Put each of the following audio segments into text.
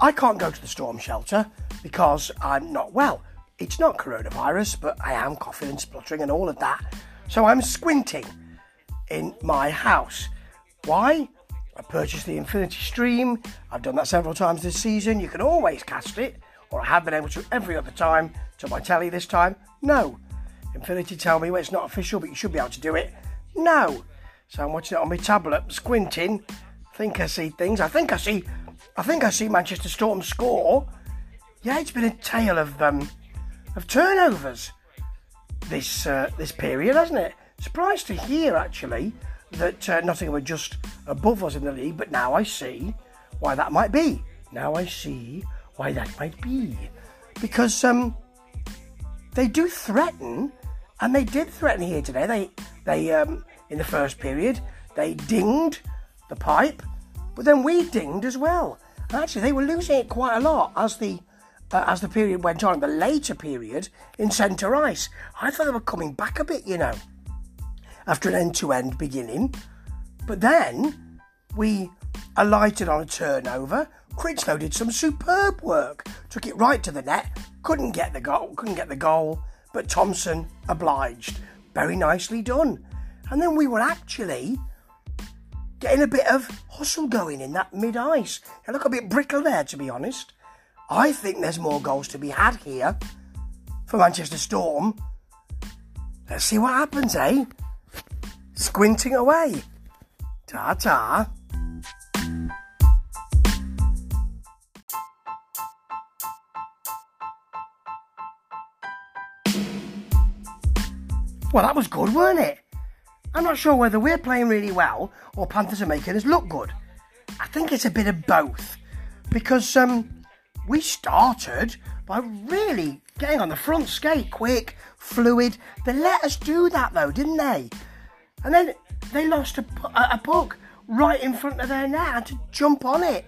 I can't go to the storm shelter because I'm not well. It's not coronavirus, but I am coughing and spluttering and all of that. So I'm squinting in my house. Why? I purchased the Infinity Stream. I've done that several times this season. You can always cast it, or I have been able to every other time. To my telly this time, no. Infinity tell me well, it's not official, but you should be able to do it. No. So I'm watching it on my tablet, squinting. I think I see things. I think I see. I think I see Manchester Storm score. Yeah, it's been a tale of um, of turnovers this uh, this period, hasn't it? Surprised to hear actually that uh, Nottingham are just above us in the league, but now I see why that might be. Now I see why that might be, because um, they do threaten, and they did threaten here today. They they um, in the first period they dinged the pipe, but then we dinged as well. Actually, they were losing it quite a lot as the uh, as the period went on. The later period in centre ice, I thought they were coming back a bit, you know, after an end-to-end beginning. But then we alighted on a turnover. Critchlow did some superb work, took it right to the net, couldn't get the goal, couldn't get the goal, but Thompson obliged. Very nicely done. And then we were actually getting a bit of hustle going in that mid ice. They look a bit brittle there, to be honest. I think there's more goals to be had here for Manchester Storm. Let's see what happens, eh? Squinting away. Ta ta. Well, that was good, weren't it? I'm not sure whether we're playing really well or Panthers are making us look good. I think it's a bit of both because um, we started by really getting on the front skate quick, fluid. They let us do that though, didn't they? And then they lost a, a puck right in front of their net and to jump on it.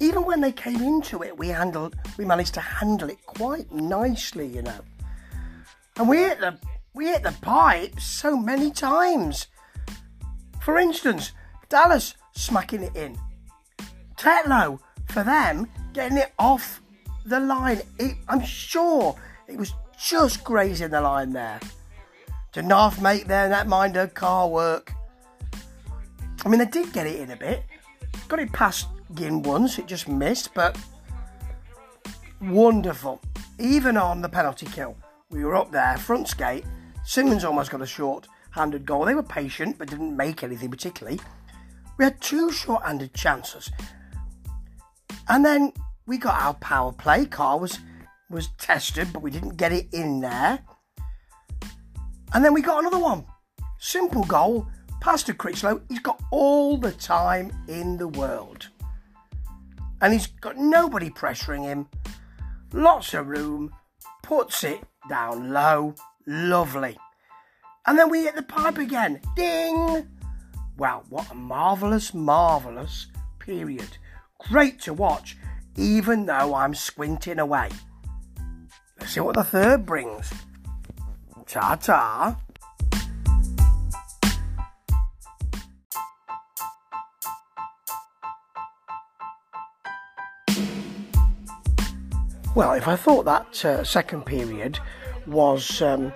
Even when they came into it, we handled, we managed to handle it quite nicely, you know. And we hit the we hit the pipe so many times. For instance, Dallas smacking it in. Tetlow, for them, getting it off the line. It, I'm sure it was just grazing the line there. To North make there, that minder car work. I mean, they did get it in a bit. Got it past Ginn once, it just missed, but wonderful. Even on the penalty kill, we were up there, front skate, Simmons almost got a short handed goal. They were patient but didn't make anything particularly. We had two short handed chances. And then we got our power play. Carr was, was tested, but we didn't get it in there. And then we got another one. Simple goal. Pastor Critchlow, he's got all the time in the world. And he's got nobody pressuring him. Lots of room. Puts it down low Lovely. And then we hit the pipe again. Ding! Wow, what a marvellous, marvellous period. Great to watch, even though I'm squinting away. Let's see what the third brings. Ta ta. Well, if I thought that uh, second period was um,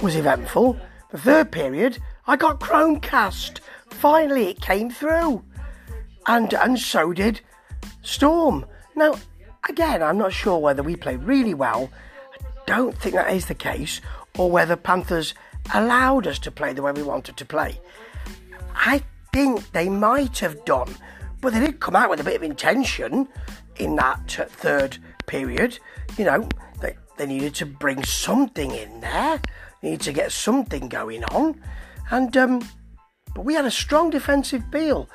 was eventful. The third period, I got Chromecast. Finally, it came through, and and so did Storm. Now, again, I'm not sure whether we played really well. I don't think that is the case, or whether Panthers allowed us to play the way we wanted to play. I think they might have done, but they did come out with a bit of intention in that third period. You know, they, needed to bring something in there, they needed to get something going on. And, um, but we had a strong defensive feel,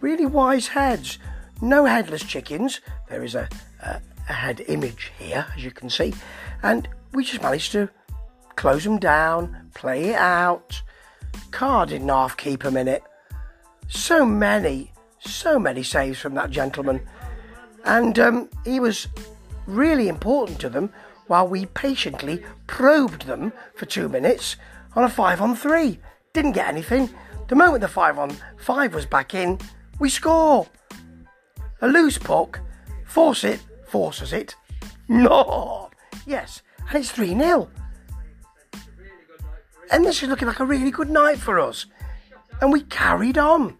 really wise heads, no headless chickens. There is a, a, a head image here, as you can see. And we just managed to close them down, play it out. Carr didn't half keep a minute. So many, so many saves from that gentleman. And um, he was really important to them while we patiently probed them for two minutes on a five on three. Didn't get anything. The moment the five on five was back in, we score. A loose puck, force it, forces it. No! Yes, and it's 3 0. And this is looking like a really good night for us. And we carried on.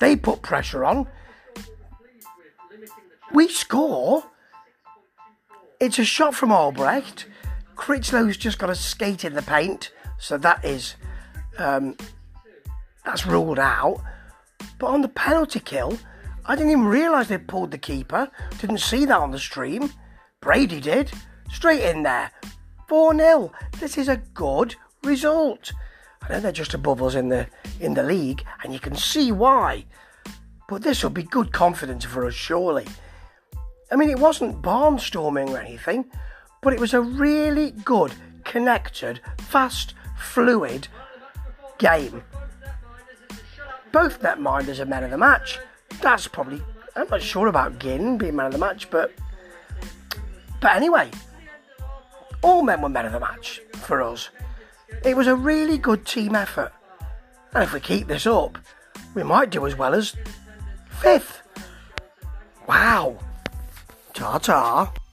They put pressure on. We score. It's a shot from Albrecht. Critchlow's just got a skate in the paint, so that is um, that's ruled out. But on the penalty kill, I didn't even realise they pulled the keeper. Didn't see that on the stream. Brady did. Straight in there. 4 0. This is a good result. I know they're just above us in the in the league, and you can see why. But this will be good confidence for us, surely. I mean, it wasn't barnstorming or anything, but it was a really good, connected, fast, fluid game. Both netminders are men of the match. That's probably I'm not sure about Ginn being man of the match, but but anyway, all men were men of the match for us. It was a really good team effort. And if we keep this up, we might do as well as fifth. Wow. Ta ta.